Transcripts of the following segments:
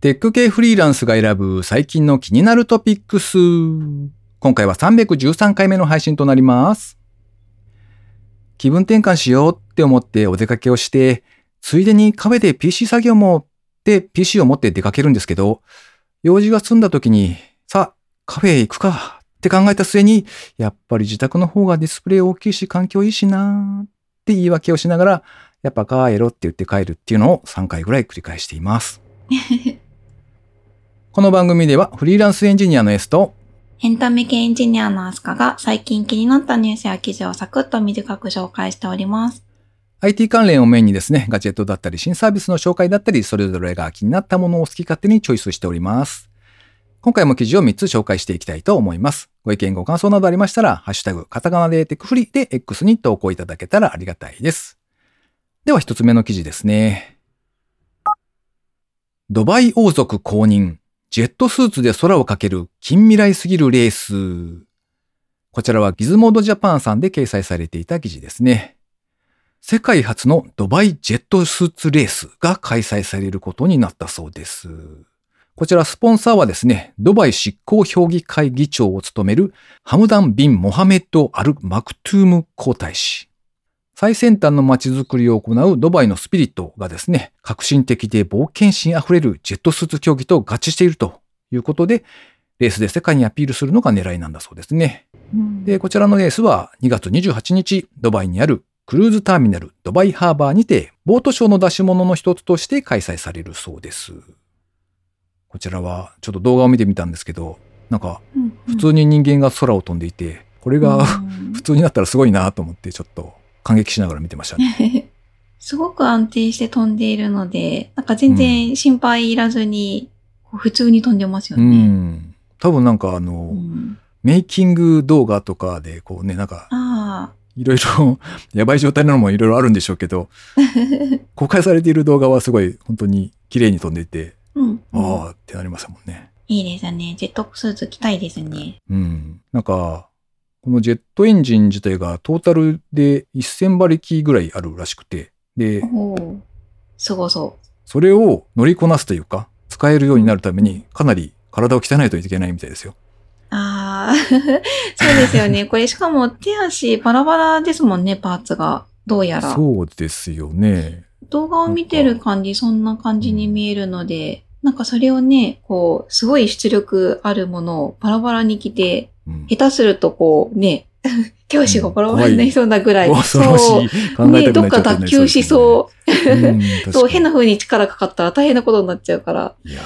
テック系フリーランスが選ぶ最近の気になるトピックス。今回は313回目の配信となります。気分転換しようって思ってお出かけをして、ついでにカフェで PC 作業もって PC を持って出かけるんですけど、用事が済んだ時に、さあ、カフェへ行くかって考えた末に、やっぱり自宅の方がディスプレイ大きいし環境いいしなーって言い訳をしながら、やっぱ帰ろって言って帰るっていうのを3回ぐらい繰り返しています。この番組ではフリーランスエンジニアの S とエンタメ系エンジニアのアスカが最近気になったニュースや記事をサクッと短く紹介しております。IT 関連をメインにですね、ガジェットだったり新サービスの紹介だったり、それぞれが気になったものを好き勝手にチョイスしております。今回も記事を3つ紹介していきたいと思います。ご意見ご感想などありましたら、ハッシュタグ、カタカナでテクフリで X に投稿いただけたらありがたいです。では1つ目の記事ですね。ドバイ王族公認、ジェットスーツで空をかける近未来すぎるレース。こちらはギズモードジャパンさんで掲載されていた記事ですね。世界初のドバイジェットスーツレースが開催されることになったそうです。こちらスポンサーはですね、ドバイ執行評議会議長を務めるハムダン・ビン・モハメッド・アル・マクトゥーム皇太子。最先端の街づくりを行うドバイのスピリットがですね、革新的で冒険心あふれるジェットスーツ競技と合致しているということで、レースで世界にアピールするのが狙いなんだそうですね。で、こちらのレースは2月28日、ドバイにあるクルーズターミナルドバイハーバーにて、ボートショーの出し物の一つとして開催されるそうです。こちらは、ちょっと動画を見てみたんですけど、なんか、普通に人間が空を飛んでいて、これが 普通になったらすごいなと思って、ちょっと感激しながら見てましたね。すごく安定して飛んでいるので、なんか全然心配いらずに、こう普通に飛んでますようね。ん。多分なんかあの、うんメイキング動画とかで、こうね、なんか、あいろいろ、やばい状態なのもいろいろあるんでしょうけど、あ。公開されている動画はすごい、本当に綺麗に飛んでいて、うん。ああってなりましたもんね。いいですね。ジェットスーツ着たいですね。うん。なんか、このジェットエンジン自体がトータルで1000馬力ぐらいあるらしくて、で。すごそそれを乗りこなすというか、使えるようになるために、かなり体を鍛えないといけないみたいですよ。う。ああ。そうですよね。これしかも手足バラバラですもんね、パーツが。どうやら。そうですよね。動画を見てる感じ、そんな感じに見えるので、なんかそれをね、こう、すごい出力あるものをバラバラに着て、うん、下手するとこう、ね、手足がバラバラになりそうなぐらい。恐ろしい。考えね、どっか脱臼しそう。う。うん、そう、変な風風に力かかったら大変なことになっちゃうから。いや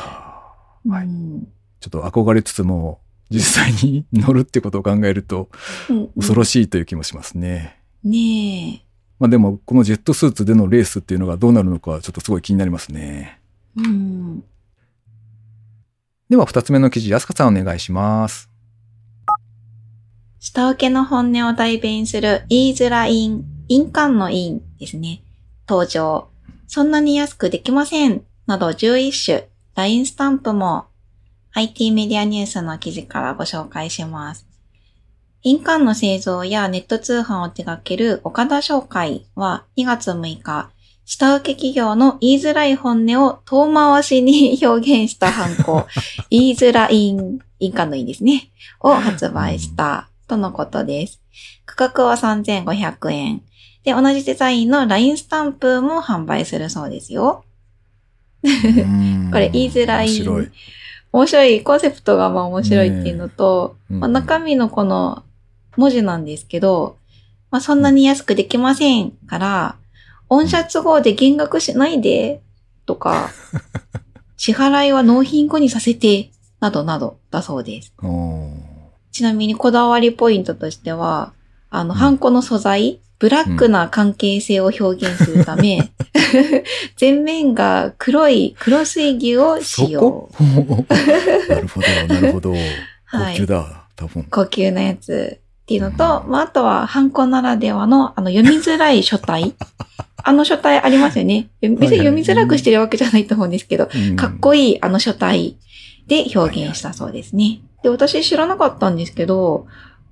ーはいうんちょっと憧れつつも、実際に乗るってことを考えると、うん恐ろしいという気もしますね。ねまあでも、このジェットスーツでのレースっていうのがどうなるのか、ちょっとすごい気になりますね。え。うん。では、二つ目の記事、安香さんお願いします。下請けの本音を代弁する言いづらいん、印鑑の印ですね。登場。そんなに安くできません。など11種、LINE スタンプも IT メディアニュースの記事からご紹介します。印鑑の製造やネット通販を手掛ける岡田商会は2月6日、下請け企業の言いづらい本音を遠回しに 表現したハンコ、言いづらい、印鑑の印ですね。を発売したとのことです。価格は3500円。で、同じデザインの LINE スタンプも販売するそうですよ。これ言いづらい面白い。面白い、コンセプトがまあ面白いっていうのと、うんまあ、中身のこの文字なんですけど、まあ、そんなに安くできませんから、御社都合で減額しないで、とか、支払いは納品後にさせて、などなどだそうです。ちなみにこだわりポイントとしては、あの、うんハンコの素材、ブラックな関係性を表現するため、全面が黒い黒水牛をそ使用こ？なるほど、なるほど。はい高級だ、多分。高級なやつっていうのと、まあ、あとは、ハンコならではの、あの、読みづらい書体。あの書体ありますよね。別に読みづらくしてるわけじゃないと思うんですけど、かっこいい。いいあの書体で表現したそうですね。で、私知らなかったんですけど、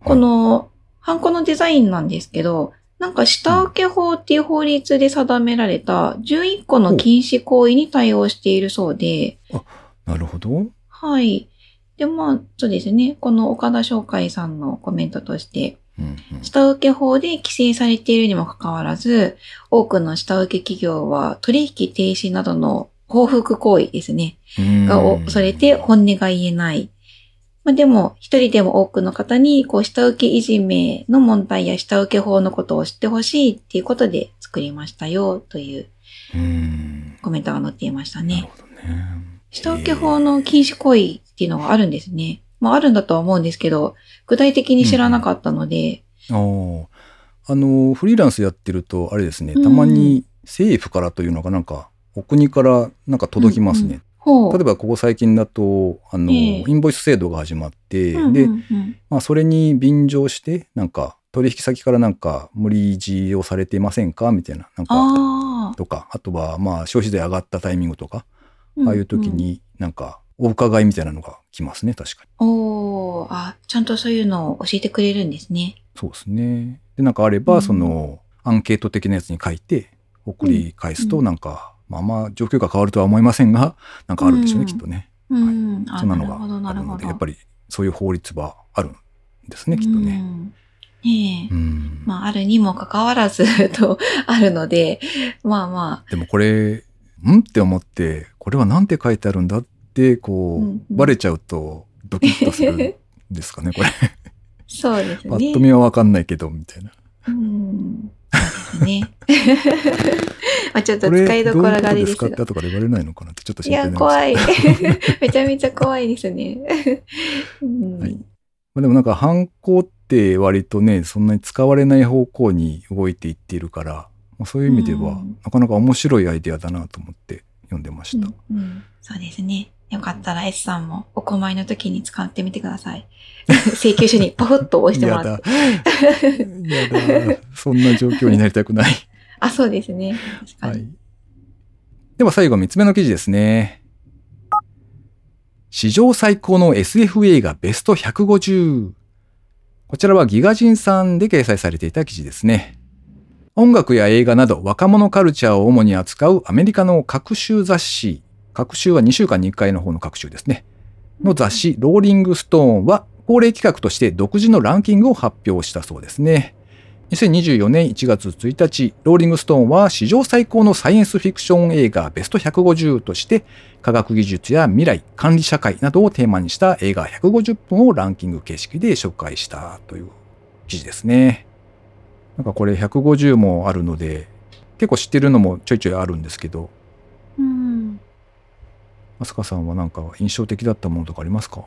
この、ハンコのデザインなんですけど、なんか下請け法っていう法律で定められた11個の禁止行為に対応しているそうで、なるほど。うんはい。で、まあ、そうですね。この岡田商会さんのコメントとして、うん。下請け法で規制されているにもかかわらず、多くの下請け企業は取引停止などの報復行為ですね。うんが恐れて本音が言えない。まあ、でも、一人でも多くの方に、こう、下請けいじめの問題や下請け法のことを知ってほしいっていうことで作りましたよ、といううん。コメントが載っていましたね。ほどね。下請け法の禁止行為っていうのがあるんですね。まあ、あるんだとは思うんですけど、具体的に知らなかったので、ああ。あの、フリーランスやってると、あれですね、うんたまに政府からというのがなんか、お国からなんか届きますね。ほう。例えばここ最近だと、あの、ええインボイス制度が始まって、うんうんで、うんまあそれに便乗して、なんか取引先からなんか無理強いをされていませんか？みたいな、なんか。とか、あとはまあ消費税上がったタイミングとか、んああいう時。になんかお伺いみたいなのが来ますね、確かに。おーあ、ちゃんとそういうのを教えてくれるんですね。そうですね。で、なんかあれば、うんその、アンケート的なやつに書いて、送り返すと、うんなんか、まあまあ、状況が変わるとは思いませんが、なんかあるんでしょうね、うんきっとね。うん。あそんなのるほど、なるほど。があるので、やっぱりそういう法律はあるんですね、きっとね。うん。ねえ。うん。まあ、あるにもかかわらずと あるので、まあまでもこれ、ん？って思って、これはなんて書いてあるんだって、こう、うんうんバレちゃうと、ドキッとするんですかね、これ。あ、そうですね。パッと見はわかんないけど、みたいな。うん。ね。まあちょっと使いどころがあれですがどういうことで言われないのかなってちょっといや、怖い。めちゃめちゃ怖いですね。うんはいまあ、でもなんか犯行って割とね、そんなに使われない方向に動いていっているから、まあ、そういう意味では、うんなかなか面白いアイデアだなと思って読んでました。うんうんそうですね。よかったら S さんもお困りの時に使ってみてください。請求書にパフッと押してもやだらって。。やだ。そんな状況になりたくない。あ、そうですね。はい。では最後3つ目の記事ですね。史上最高の SF 映画ベスト150。こちらはギガ人さんで掲載されていた記事ですね。音楽や映画など若者カルチャーを主に扱うアメリカの各週雑誌。各週は2週間に1回の方の各週ですね。の雑誌ローリングストーンは恒例企画として独自のランキングを発表したそうですね。2024年1月1日、ローリングストーンは史上最高のサイエンスフィクション映画ベスト150として、科学技術や未来、管理社会などをテーマにした映画150分をランキング形式で紹介したという記事ですね。なんかこれ150もあるので、結構知ってるのもちょいちょいあるんですけど、まさかさんはなんか印象的だったものとかありますか？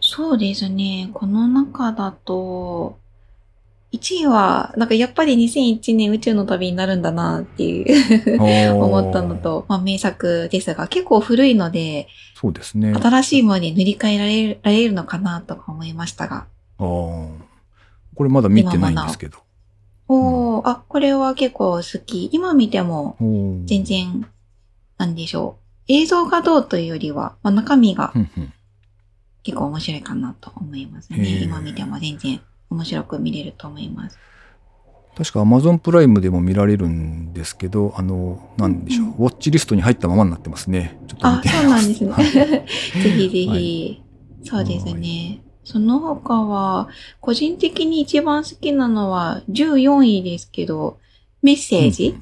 そうですね。この中だと、1位は、なんかやっぱり2001年宇宙の旅になるんだなっていう 思ったの。と、まあ名作ですが、結構古いので、そうですね。あ新しいものに塗り替えられるられるのかなとか思いましたが。あー。これまだ見てないんですけど。おー、あ、これは結構好き。今見ても全然、なんでしょう。映像がどうというよりは、まあ、中身が結構面白いかなと思いますへね。ー今見ても全然面白く見れると思います。確か Amazon プライムでも見られるんですけど、あの、なんでしょう、うんウォッチリストに入ったままになってますね。ちょっと見あ、てみそう。なんですね。はい ぜひぜひ、はいそうですはね。その他は、個人的に一番好きなのは14位ですけど、メッセージ、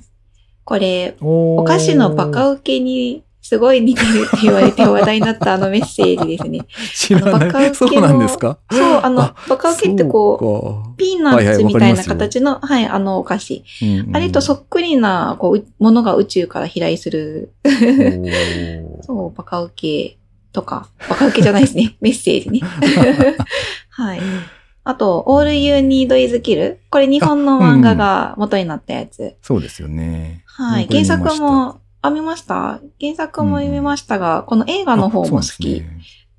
これ、おお菓子のバカウケにすごい似てるって言われて話題になったあのメッセージですね。知らない。ウケのそうなんですか？そう、あのあ、バカウケってこう、うピーナッツみたいな形の、はい、あのお菓子。うんうんあれとそっくりな、こう、うものが宇宙から飛来する、そう、バカウケとか、バカウケじゃないですね。メッセージね。はい。あと、All You Need Is Kill。これ日本の漫画が元になったやつ。そうですよね。はい。原作も、あ、見ました？原作も読みましたが、この映画の方も好き。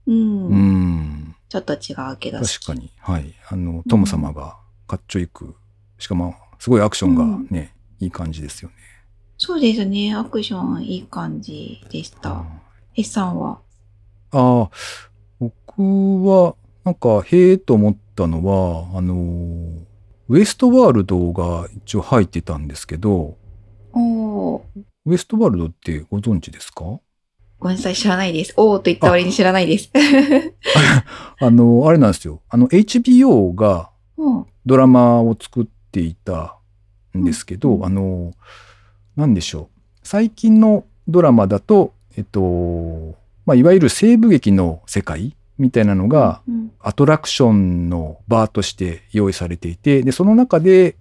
ううん。ん。ちょっと違うけど。確かに。はい。あの、トム様がかっちょいく。しかも、すごいアクションがね、いい感じですよね。そうですね。アクションいい感じでした。エスさんは？ああ、僕は、なんか、へえと思ったのは、あのー、ウエストワールドが一応入ってたんですけど、ウエストワールドってご存知ですか？ごめんなさい、知らないです。おーと言った割に知らないです。あ の、あれなんですよ。あの、HBO がうんドラマを作っていたんですけど、うんあの、なんでしょう。最近のドラマだと、えっと、まあ、いわゆる西部劇の世界みたいなのが、うんアトラクションのバーとして用意されていて、で、その中で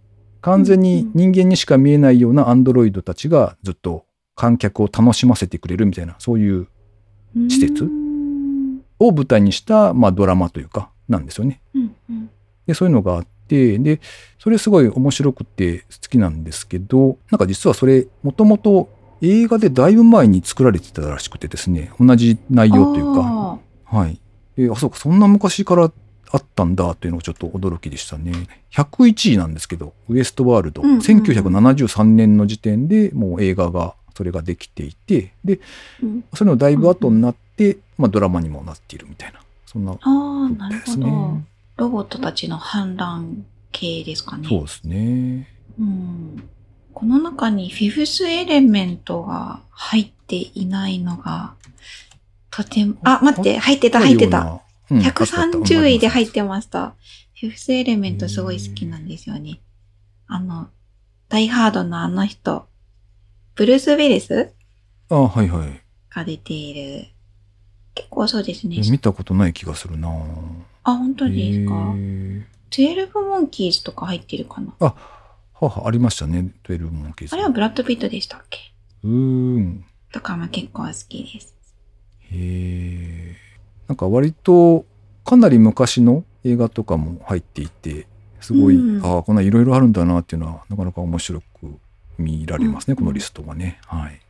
完全に人間にしか見えないようなアンドロイドたちがずっと観客を楽しませてくれるみたいな、そういう施設うん。を舞台にした、まあ、ドラマというか、なんですよね。で、そういうのがあって、で、それすごい面白くて好きなんですけど、なんか実はそれ、もともと映画でだいぶ前に作られてたらしくてですね、同じ内容というか、あはい。で、あ、そうか、そんな昔からあったんだっていうのがちょっと驚きでしたね。101位なんですけど、ウエストワールド、うんうん1973年の時点でもう映画が、それができていて、で、ーうんそれのだいぶ後になって、まあドラマにもなっているみたいな、そんなあー、なるですほど。ね。ロボットたちの反乱系ですかね。そうですね。うん。この中にフィフスエレメントが入っていないのが、とても、あ、待って、入ってた、入ってた。。うん130位で入ってました。フィフスエレメントすごい好きなんですよね。あの、ダイハードのあの人、ブルース・ウィリス？あ、はいはい。が出ている。結構そうですね。見たことない気がするなあ、本当ですか？へー12モンキーズとか入ってるかな？はは、ありましたね。12モンキーズ。あれはブラッド・ピットでしたっけ？うーん。とかも結構好きです。へえ。なんか割とかなり昔の映画とかも入っていて、すごい、うんああ、こんないろいろあるんだなっていうのは、なかなか面白く見られますね、うんこのリストがね。はい。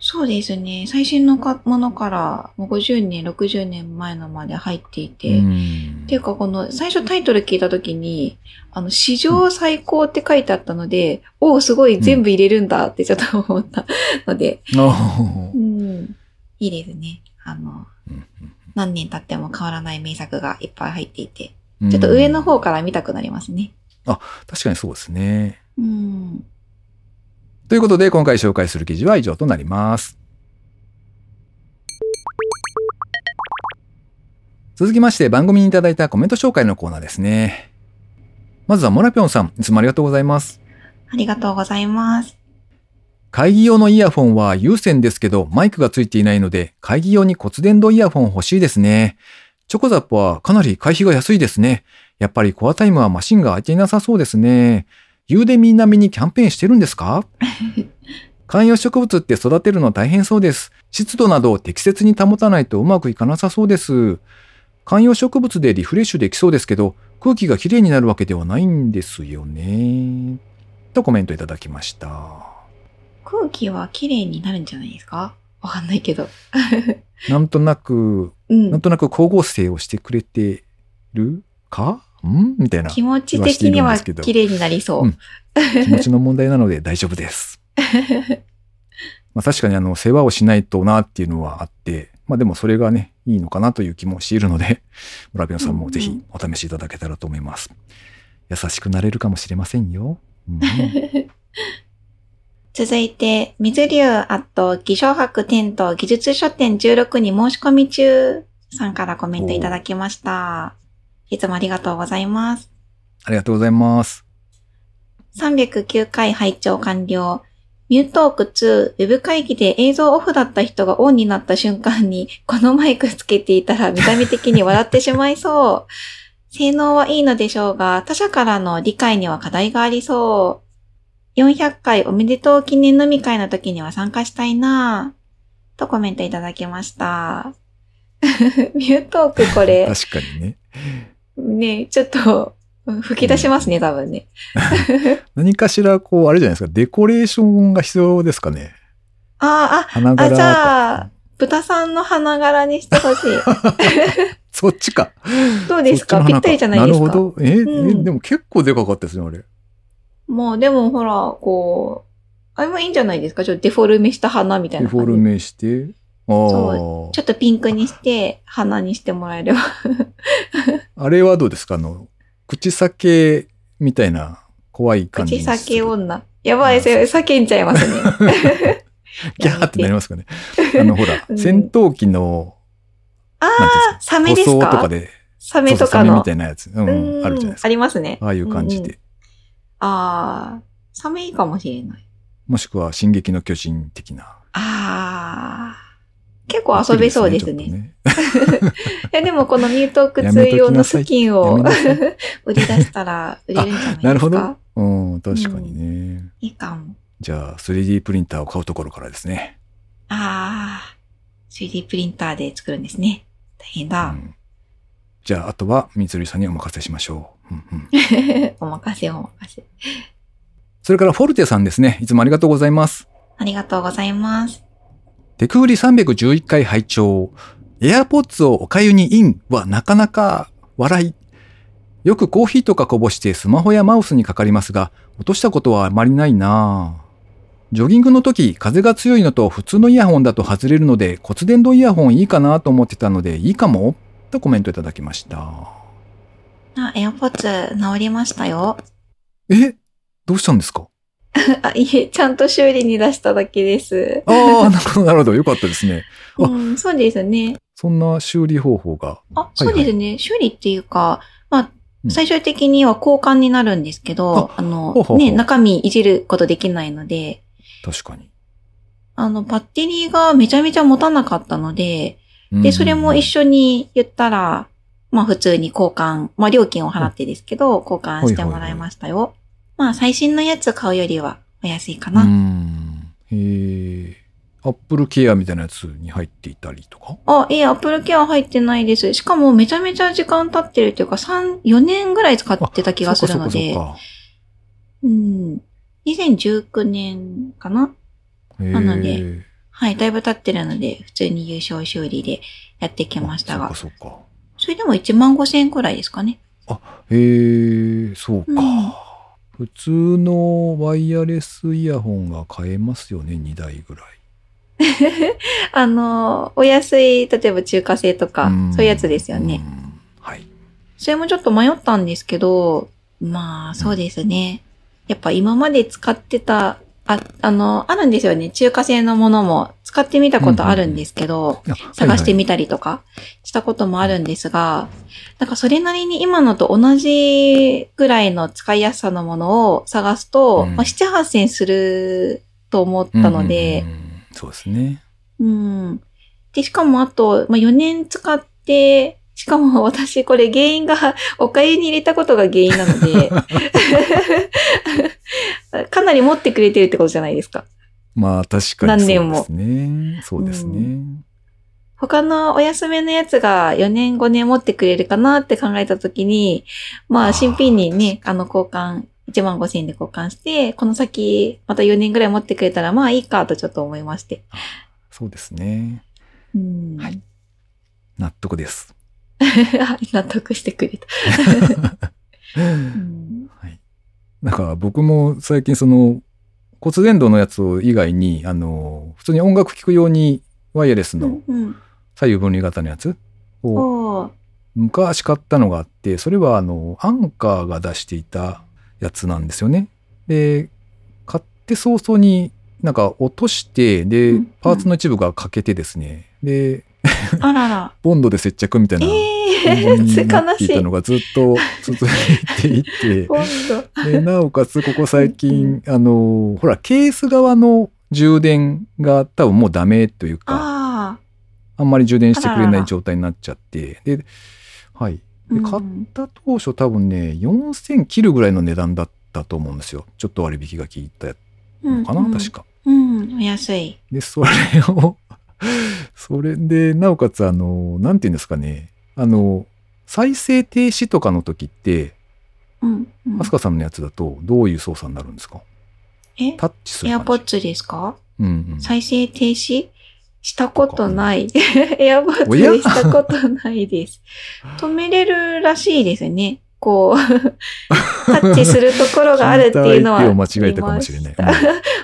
そうですね。最新のかものから、もう50年、60年前のまで入っていて、うんっていうか、この、最初タイトル聞いたときに、あの、史上最高って書いてあったので、おお、すごい全部入れるんだってちょっと思ったので、あうん、いいですね。あの、ー何年経っても変わらない名作がいっぱい入っていて、うんちょっと上の方から見たくなりますね。確かにそうですね。うん。ということで、今回紹介する記事は以上となります。続きまして、番組にいただいたコメント紹介のコーナーですね。まずは、モラピョンさん、いつもありがとうございます。ありがとうございます。会議用のイヤフォンは有線ですけど、マイクがついていないので、会議用に骨伝導イヤフォン欲しいですね。チョコザップはかなり会費が安いですね。やっぱりコアタイムはマシンが空いていなさそうですね。ユーデミー並みにキャンペーンしてるんですか？観葉植物って育てるの大変そうです。湿度などを適切に保たないとうまくいかなさそうです。観葉植物でリフレッシュできそうですけど、空気がきれいになるわけではないんですよね。とコメントいただきました。空気は綺麗になるんじゃないですか？わかんないけど。なんとなく、うんなん。となく光合成をしてくれてるか？ん？みたいな気持ち的には綺麗になりそう。うん気持ちの問題なので大丈夫です。まあ確かにあの、世話をしないとなっていうのはあって、まあでもそれがね、いいのかなという気もしているので、村ビオさんもぜひお試しいただけたらと思います。優しくなれるかもしれませんよ。うん続いて、水流アット技商博店と技術書店16に申し込み中さんからコメントいただきました。いつもありがとうございます。ありがとうございます。309回拝聴完了。ミュートーク2、ウェブ会議で映像オフだった人がオンになった瞬間に、このマイクつけていたら見た目的に笑ってしまいそう。性能はいいのでしょうが、他者からの理解には課題がありそう。400回おめでとう記念飲み会の時には参加したいなぁとコメントいただきました。ミュートークこれ、確かにね。ね、ちょっと吹き出しますね、多分ね。何かしらこう、あれじゃないですか、デコレーションが必要ですかね。ああ、花柄あ、じゃあと、豚さんの花柄にしてほしい。そっちか。どうですかぴったりじゃないですか？なるほど。え、うんえでも結構でかかったですね、あれ。もう、でもほら、こう、あれもいいんじゃないですか？ちょっとデフォルメした花みたいな感じ。デフォルメして？あそちょっとピンクにして、花にしてもらえれば。あ。あれはどうですか？あの、口裂けみたいな怖い感じ口にする。裂け女。やばい、それ、叫んじゃいますね。ギャーってなりますかね。あの、ほら、うん戦闘機の、あなんていうんあ、サメです塗装とかかで、サメとそうそうサメかの。みたいなやつ、うん、うんあるじゃないですあか。りますね。ああいう感じで。ああ、サメいいかもしれない。もしくは、進撃の巨人的な。ああ、結構遊べそうですね。ちょっと いや、でもこのミュートーク やめ2用のスキンを 売り出したら売れるんじゃないですか？なるほど。うん、確かにね。いいかも。じゃあ、3D プリンターを買うところからですね。ああ、3D プリンターで作るんですね。大変うだ。んじゃあ、あとは、みつりさんにお任せしましょう。うんうんお任せお任せ。それから、フォルテさんですね。いつもありがとうございます。ありがとうございます。テクフリ311回拝聴 AirPods をおかゆにインはなかなか笑い。よくコーヒーとかこぼしてスマホやマウスにかかりますが、落としたことはあまりないなぁジョギングの時、風が強いのと普通のイヤホンだと外れるので骨伝導イヤホンいいかなと思ってたのでいいかもとコメントいただきました。あ、AirPods 治りましたよ。え？どうしたんですか？あ、いえ、ちゃんと修理に出しただけです。ああ、なるほど、なるほど。よかったですね。あうん、そうですね。そんな修理方法が。あ、そうですね。修理っていうか、まあう、ん最終的には交換になるんですけど、あのほうほうほうね、中身いじることできないので、確かに。あの、バッテリーがめちゃめちゃ持たなかったので、で、それも一緒。緒に言ったら、まあ普通に交換、まあ料金を払ってですけど、交換してもらいましたよ。まあ最新のやつ買うよりはお安いかうな。ん。へえ。アップルケアみたいなやつに入っていたりとか？あ、いえ、アップルケア入ってないです。しかもめちゃめちゃ時間経ってるっていうか、3、4年ぐらい使ってた気がするのでそ、うかうん。2019年かな？なのではい、だいぶ経ってるので、普通に優勝修理でやってきましたがあ、そうか、そうか。それでも1万5千円くらいですかね。へえ、そうか。うん普通のワイヤレスイヤホンが買えますよね、2台ぐらい。あの、お安い、例えば中華製とか、んそういうやつですよね。うんはい。それもちょっと迷ったんですけど、まあ、そうですね。やっぱ今まで使ってた、あ、あの、あるんですよね。中華製のものも使ってみたことあるんですけど、あ探してはいみたりとかしたこともあるんですが、なんかそれなりに今のと同じぐらいの使いやすさのものを探すと、うんまあ、7、8千すると思っはいたので、うんうんうんそうですね。うん。で、しかもあと、まあ、4年使って、しかも私これ原因が お粥に入れたことが原因なので、かなり持ってくれてるってことじゃないですか。まあ確かにそうですね。そうですね。他のお休めのやつが4年5年持ってくれるかなって考えたときに、まあ新品にね、あの交換、1万5千円で交換して、この先また4年ぐらい持ってくれたらまあいいかとちょっと思いまして。そうですね。うん。はい納得です。納得してくれた。うんはい。なんか僕も最近その骨伝導のやつを以外に、あの、普通に音楽聴くようにワイヤレスのうん左右分離型のやつを昔買ったのがあって、それはあの、アンカーが出していたやつなんですよね。で、買って早々になんか落として、でうん、パーツの一部が欠けてですね、で、あらら。ボンドで接着みたいなええ本にな悲しいたの。がずっと 続いていて、今度。でなおかつここ最近、あの、ほら、ケース側の充電が多分もうダメというか、ああんまり充電してくれない状態になっちゃって、で、はい。あ。で、買った当初多分ね、4000切るぐらいの値段だったと思うんですよ。ちょっと割引が効いたのかな、うん確か。うん、お安い。で、それを、それで、なおかつ、あの、なんていうんですかね、あの、再生停止とかの時って、うん。うんアスカさんのやつだと、どういう操作になるんですか？え？タッチすエる感じ。アポッツですか？うんうん。再生停止したことない。エアポッツしたことないです。止めれるらしいですね。こう、タッチするところがあるっていうのは。間違えたかもしれない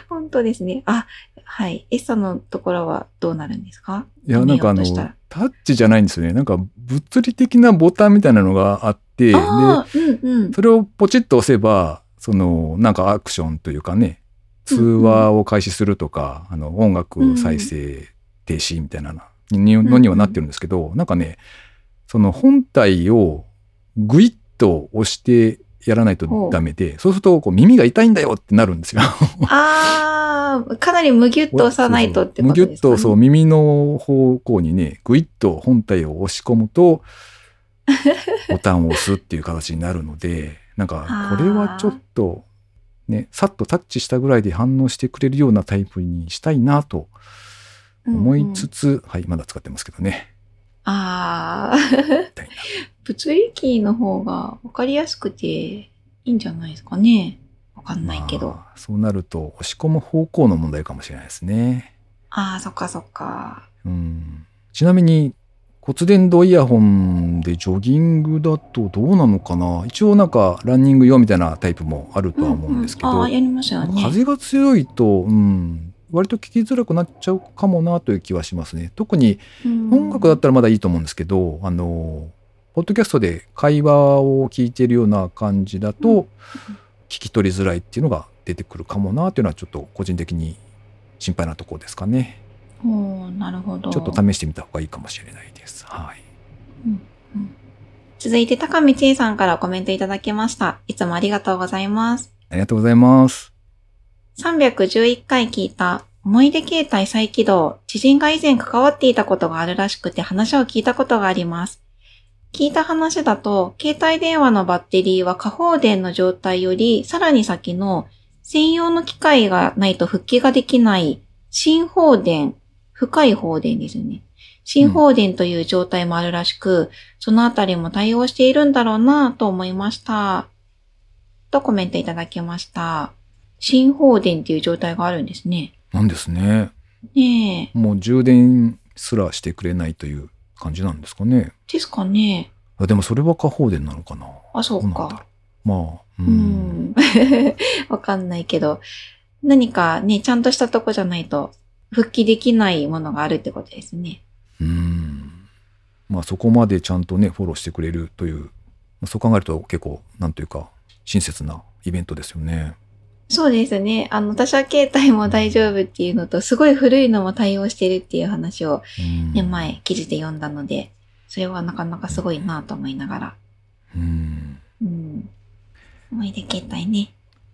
本当ですね。あ、はい。エッサのところはどうなるんですか？いや、なんかあのタッチじゃないんですよね。なんか、物理的なボタンみたいなのがあって、で、うんうん。それをポチッと押せば、その、なんかアクションというかね、通話を開始するとか、あの、音楽再生停止みたいなのにはなってるんですけど、なんかね、その本体をグイッと押してやらないとダメで、そうするとこう耳が痛いんだよってなるんですよ。ああ、かなりむぎゅっと押さないとってことですか、ね、むぎゅっとそう耳の方向にね、グイッと本体を押し込むと、ボタンを押すっていう形になるので、なんかこれはちょっとね、さっとタッチしたぐらいで反応してくれるようなタイプにしたいなと思いつつ、うんうん、はい、まだ使ってますけどね。ああ。物理キーの方が分かりやすくていいんじゃないですかね。わかんないけど、まあ、そうなると押し込む方向の問題かもしれないですね。ああ、そっかそっか。うん。ちなみに骨伝導イヤホンでジョギングだとどうなのかな一応なんかランニング用みたいなタイプもあるとは思うんですけど、うんうん、あやりますよね、風が強いと、うん、割と聞きづらくなっちゃうかもなという気はしますね。特に音楽だったらまだいいと思うんですけど、あのポッドキャストで会話を聞いているような感じだと、聞き取りづらいっていうのが出てくるかもなというのはちょっと個人的に心配なところですかね。おなるほど。ちょっと試してみた方がいいかもしれないです。はい。うんうん、続いて、高道恵さんからコメントいただきました。いつもありがとうございます。ありがとうございます。311回聞いた思い出携帯再起動、知人が以前関わっていたことがあるらしくて話を聞いたことがあります。聞いた話だと、携帯電話のバッテリーは過放電の状態よりさらに先の専用の機械がないと復帰ができない新放電深い放電ですね。新放電という状態もあるらしく、うん、そのあたりも対応しているんだろうなと思いました。とコメントいただきました。新放電っていう状態があるんですね。なんですね。ねもう充電すらしてくれないという感じなんですかね。ですかね。あでもそれは過放電なのかな。あ、そうか。まあ。うん。わかんないけど、何かね、ちゃんとしたとこじゃないと復帰できないものがあるってことですね。うん。まあそこまでちゃんとね、フォローしてくれるという、そう考えると結構、なんというか、親切なイベントですよね。そうですね。あの、他社携帯も大丈夫っていうのと、すごい古いのも対応してるっていう話を、ね、前、記事で読んだので、それはなかなかすごいなと思いながら。うん。うん。思い出携帯ね。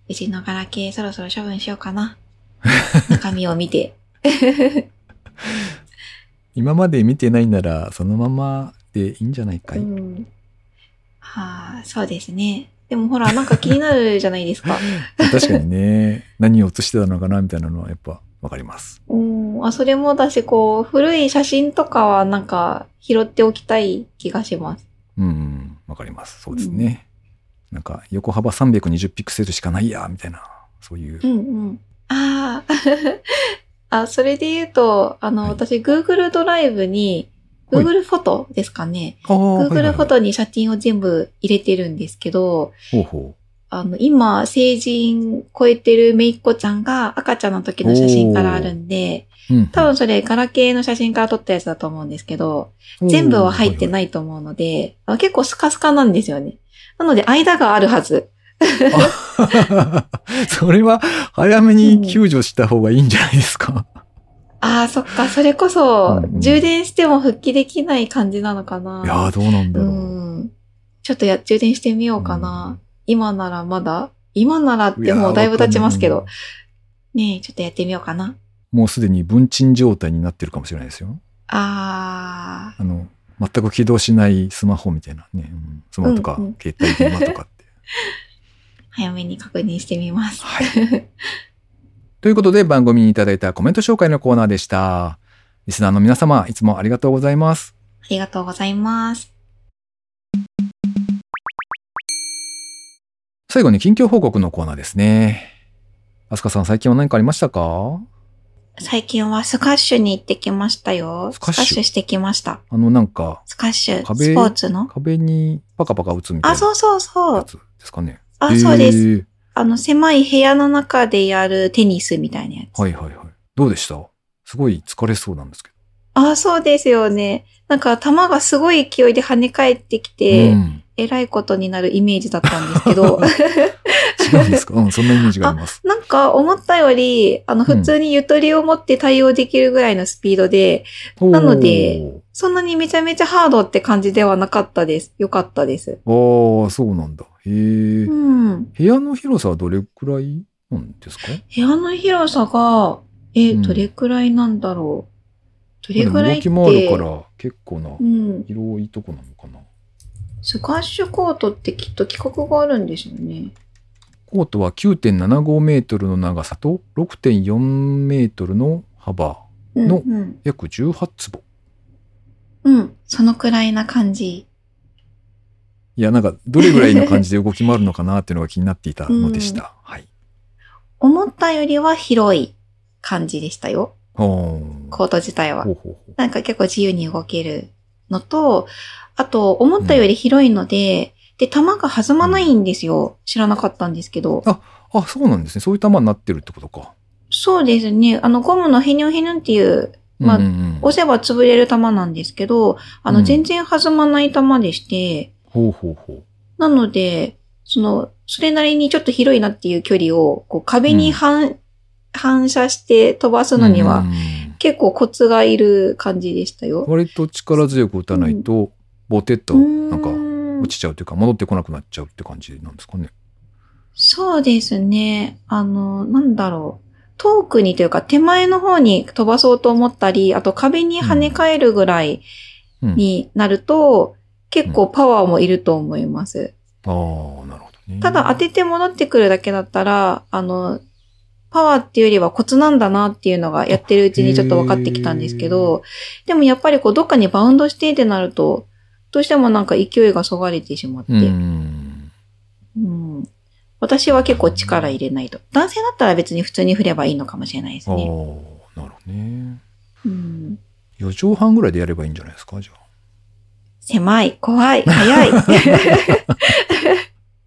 うちのガラケーそろそろ処分しようかな。中身を見て。今まで見てないならそのままでいいんじゃないかい、うん、はあ、そうですね。でもほら、なんか気になるじゃないですか。確かにね。何を写してたのかなみたいなのはやっぱわかります。うん。あ、それもだし、こう、古い写真とかはなんか拾っておきたい気がします。うん、わかります。そうですね。うん、なんか、横幅320ピクセルしかないや、みたいな、そういう。うんうん。ああ。あ、それで言うと、あの、はい、私、Google ドライブに、Google フォトですかね。Google フォトに写真を全部入れてるんですけど、ほうほうあの、今、成人超えてるめいっ子ちゃんが赤ちゃんの時の写真からあるんで、多分それガラケーの写真から撮ったやつだと思うんですけど、全部は入ってないと思うので、結構スカスカなんですよね。なので間があるはず。それは早めに救助した方がいいんじゃないですか。ああ、そっか。それこそ、充電しても復帰できない感じなのかな。いやどうなんだろう。うん、ちょっとや、充電してみようかな。今ならまだ？今ならってもうだいぶ経ちますけど。ねえ、ちょっとやってみようかな。もうすでに分鎮状態になってるかもしれないですよ。ああ。あの、全く起動しないスマホみたいなね。うん、スマホとか、携帯電話とかって。早めに確認してみます。はい。ということで番組にいただいたコメント紹介のコーナーでした。リスナーの皆様、いつもありがとうございます。ありがとうございます。最後に近況報告のコーナーですね。アスカさん、最近は何かありましたか？最近はスカッシュに行ってきましたよ。スカッシュ？してきました。あの、なんか、スカッシュ、スポーツの？壁にパカパカ打つみたいな。あ、そうそうそう。ですかね。あ、そうです。あの、狭い部屋の中でやるテニスみたいなやつ。はいはいはい。どうでした？すごい疲れそうなんですけど。あ、そうですよね。なんか弾がすごい勢いで跳ね返ってきて、うん、えらいことになるイメージだったんですけど、違うんですか？うん、そんなイメージがあります。なんか思ったより、あの、普通にゆとりを持って対応できるぐらいのスピードで、なのでそんなにめちゃめちゃハードって感じではなかったです。よかったです。ああ、そうなんだ。へえ。うん。部屋の広さはどれくらいなんですか？部屋の広さが、え、うんどれくらいなんだろう。どれくらいって。動き回るから結構なうん。広いとこなのかな。スカッシュコートってきっと規格があるんですよね。コートは9.75メートルの長さと6.4メートルの幅、うん、のうん。約18坪。うん。そのくらいな感じ。いや、なんか、どれぐらいの感じで動き回るのかなっていうのが気になっていたのでした。は い。思ったよりは広い感じでしたよ。コート自体はなんか結構自由に動けるのと、あと、思ったより広いので、で、弾が弾まないんですよ。知らなかったんですけど。ああ、そうなんですね。そういう球になってるってことか。そうですね。あの、ゴムのヘニョンヘニョンっていう、まあうんうんうん押せば潰れる弾なんですけど、あの、うん全然弾まない弾でして、ほうほうほう。なので、その、それなりにちょっと広いなっていう距離を、こう、壁に反、反射して飛ばすのには、うん結構コツがいる感じでしたよ。割と力強く打たないと、ボテッとなんかう落ちちゃうというか、戻ってこなくなっちゃうって感じなんですかね。そうですね。あの、なんだろう。遠くにというか手前の方に飛ばそうと思ったり、あと壁に跳ね返るぐらいうん。になると、結構パワーもいると思います。ああ、なるほどね。ただ当てて戻ってくるだけだったら、あの、パワーっていうよりはコツなんだなっていうのがやってるうちにちょっと分かってきたんですけど、でもやっぱりこうどっかにバウンドしてってなると、どうしてもなんか勢いがそがれてしまって、うん。うん私は結構力入れないと。男性だったら別に普通に振ればいいのかもしれないですね。なるほどね。うん、4畳半ぐらいでやればいいんじゃないですか、じゃあ。狭い、怖い、早い。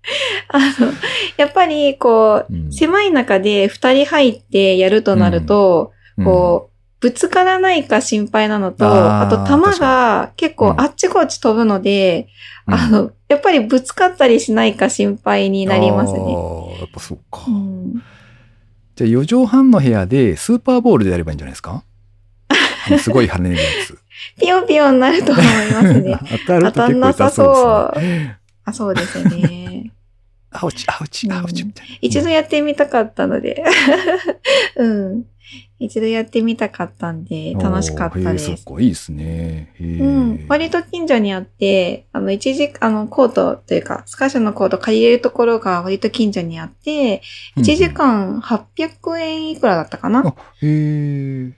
あの、やっぱりこう、うん狭い中で二人入ってやるとなると、こう、ぶつからないか心配なのと、あと球が結構うんあっちこっち飛ぶので、うんあの、やっぱりぶつかったりしないか心配になりますね。ああ、やっぱそうか。うんじゃあ4畳半の部屋でスーパーボールでやればいいんじゃないですか？すごい跳ねるやつ。ピヨピヨになると思いますね。当たると結構痛そうですね。あ、そうですよね。アウチ、アウチ、アウチみたいな。一度やってみたかったので。うん。一度やってみたかったんで、楽しかったです。そっか、いいですね。うん。割と近所にあって、あの、一時、あの、コートというか、スカッシュのコート借りれるところが割と近所にあって、1時間800円いくらだったかな、あ、へえ。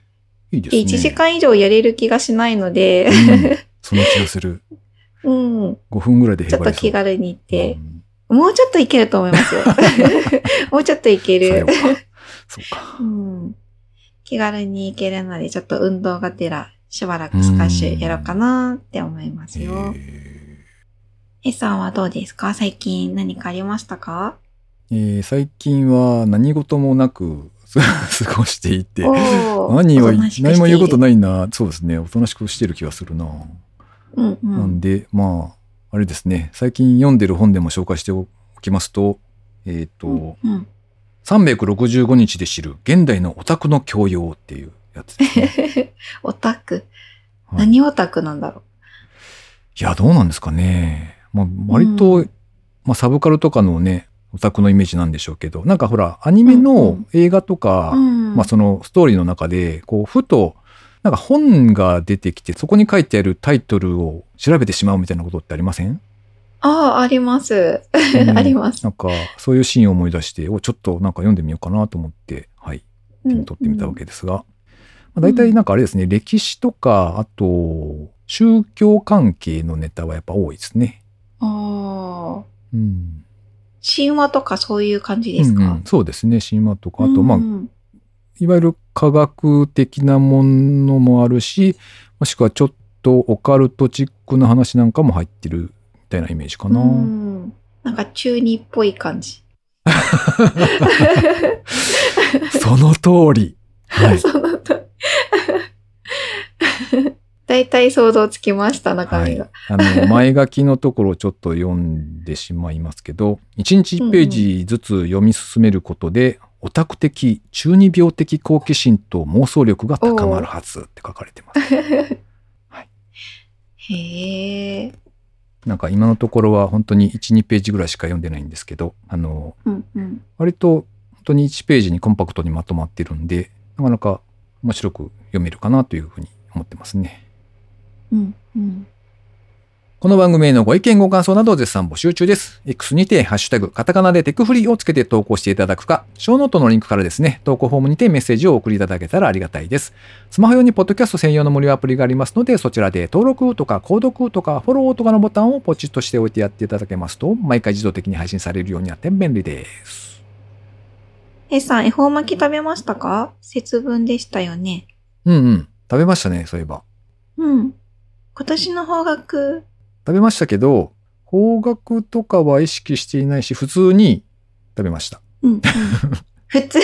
いいですで、ね。1時間以上やれる気がしないので、うんその気がする。うん。5分ぐらいでちょっと。気軽に行ってう、んもうちょっといけると思いますよ。もうちょっといける。そうかう。ん。気軽に行けるので、ちょっと運動がてら、しばらくスカッシュやろうかなって思いますよ。へ S さんはどうですか？最近何かありましたか？ええー最近は何事もなく 過ごしていて、何はおとなしくしている何も言うことないな。そうですね。おとなしくしてる気がするな。うんうなんん。で、まあ、あれですね。最近読んでる本でも紹介しておきますと、えっ、と、うんうん365日で知る現代のオタクの教養っていうやつですね。オタク。はい何オタクなんだろいや、どうなんですかね。まあ、割と、うんまあ、サブカルとかのね、オタクのイメージなんでしょうけど、なんかほら、アニメうんうのん映画とか、う。うん。まあ、そのストーリーの中で、こう、ふと、なんか本が出てきて、そこに書いてあるタイトルを調べてしまうみたいなことってありません？ああ、あります。ん ありますな。んか、そういうシーンを思い出して、おちょっとなんか読んでみようかなと思って、はい、手に取ってみたわけですが、まあ、大体なんかあれですね、歴史とか、あと、宗教関係のネタはやっぱ多いですね。ああ。うん。神話とかそういう感じですか、うんうんそうですね、神話とか、あと、まあう、んいわゆる科学的なものもあるし、もしくはちょっとオカルトチックな話なんかも入ってるみたいなイメージかな。うんなんか中二っぽい感じ。その通り。はい。そのとだいたい想像つきました、中身が。あの、前書きのところをちょっと読んでしまいますけど、1日1ページずつ読み進めることで、オタク的、中二病的好奇心と妄想力が高まるはずって書かれてます。へえ。なんか今のところは本当に1、2ページぐらいしか読んでないんですけど、あの、うんうん。割と本当に1ページにコンパクトにまとまってるんで、なかなか面白く読めるかなというふうに思ってますね。うんうん。この番組へのご意見ご感想などを絶賛募集中です。X にて、ハッシュタグ、カタカナでテクフリをつけて投稿していただくか、ショーノートのリンクからですね、投稿フォームにてメッセージをお送りいただけたらありがたいです。スマホ用にポッドキャスト専用の無料アプリがありますので、そちらで登録とか購読とかフォローとかのボタンをポチッとしておいてやっていただけますと、毎回自動的に配信されるようになって便利です。えさん、恵方巻き食べましたか？節分でしたよね。うんうん。食べましたね、そういえば。うん。今年の方角、食べましたけど、方角とかは意識していないし、普通に食べました。うんうん。普通。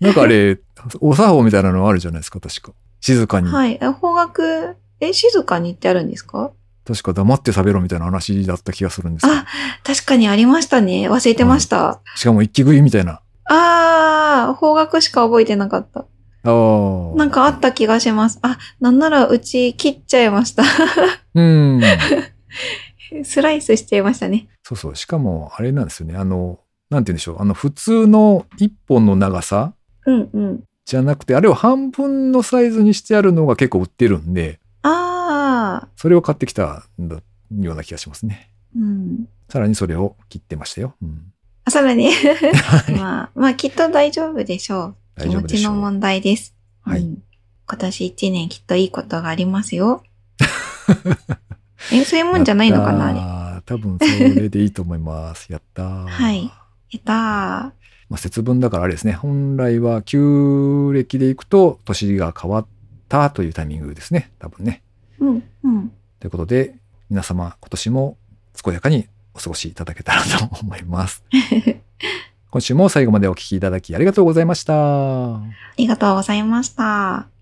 なんかあれ、お作法みたいなのあるじゃないですか、確か。静かに。はい。え方角、え、静かにってあるんですか？確か黙って食べろみたいな話だった気がするんですあ確かにありましたね。忘れてました。しかも一気食いみたいな。あー、方角しか覚えてなかった。ああ。なんかあった気がします。あ、なんならうち切っちゃいました。うん。スライスしちゃいましたね。そうそう。しかも、あれなんですよね。あの、なんて言うんでしょう。あの、普通の一本の長さうんうん。じゃなくて、あれを半分のサイズにしてあるのが結構売ってるんで、あそれを買ってきたんだような気がしますね。ー。うん。さらにそれを切ってましたよ。うん。あ、さらに。はい。まあ、まあきっと大丈夫でしょう。気持大丈夫でしょう。ちの問題です。はいうん今年一年きっといいことがありますよ。え、そういうもんじゃないのかなあれ？ややったー多分それでいいと思います。やったー。はいったー。まあ、節分だからあれですね。本来は旧暦でいくと年が変わったというタイミングですね。多分ね。うん、うん。ということで、皆様今年も健やかにお過ごしいただけたらと思います。今週も最後までお聞きいただきありがとうございました。ありがとうございました。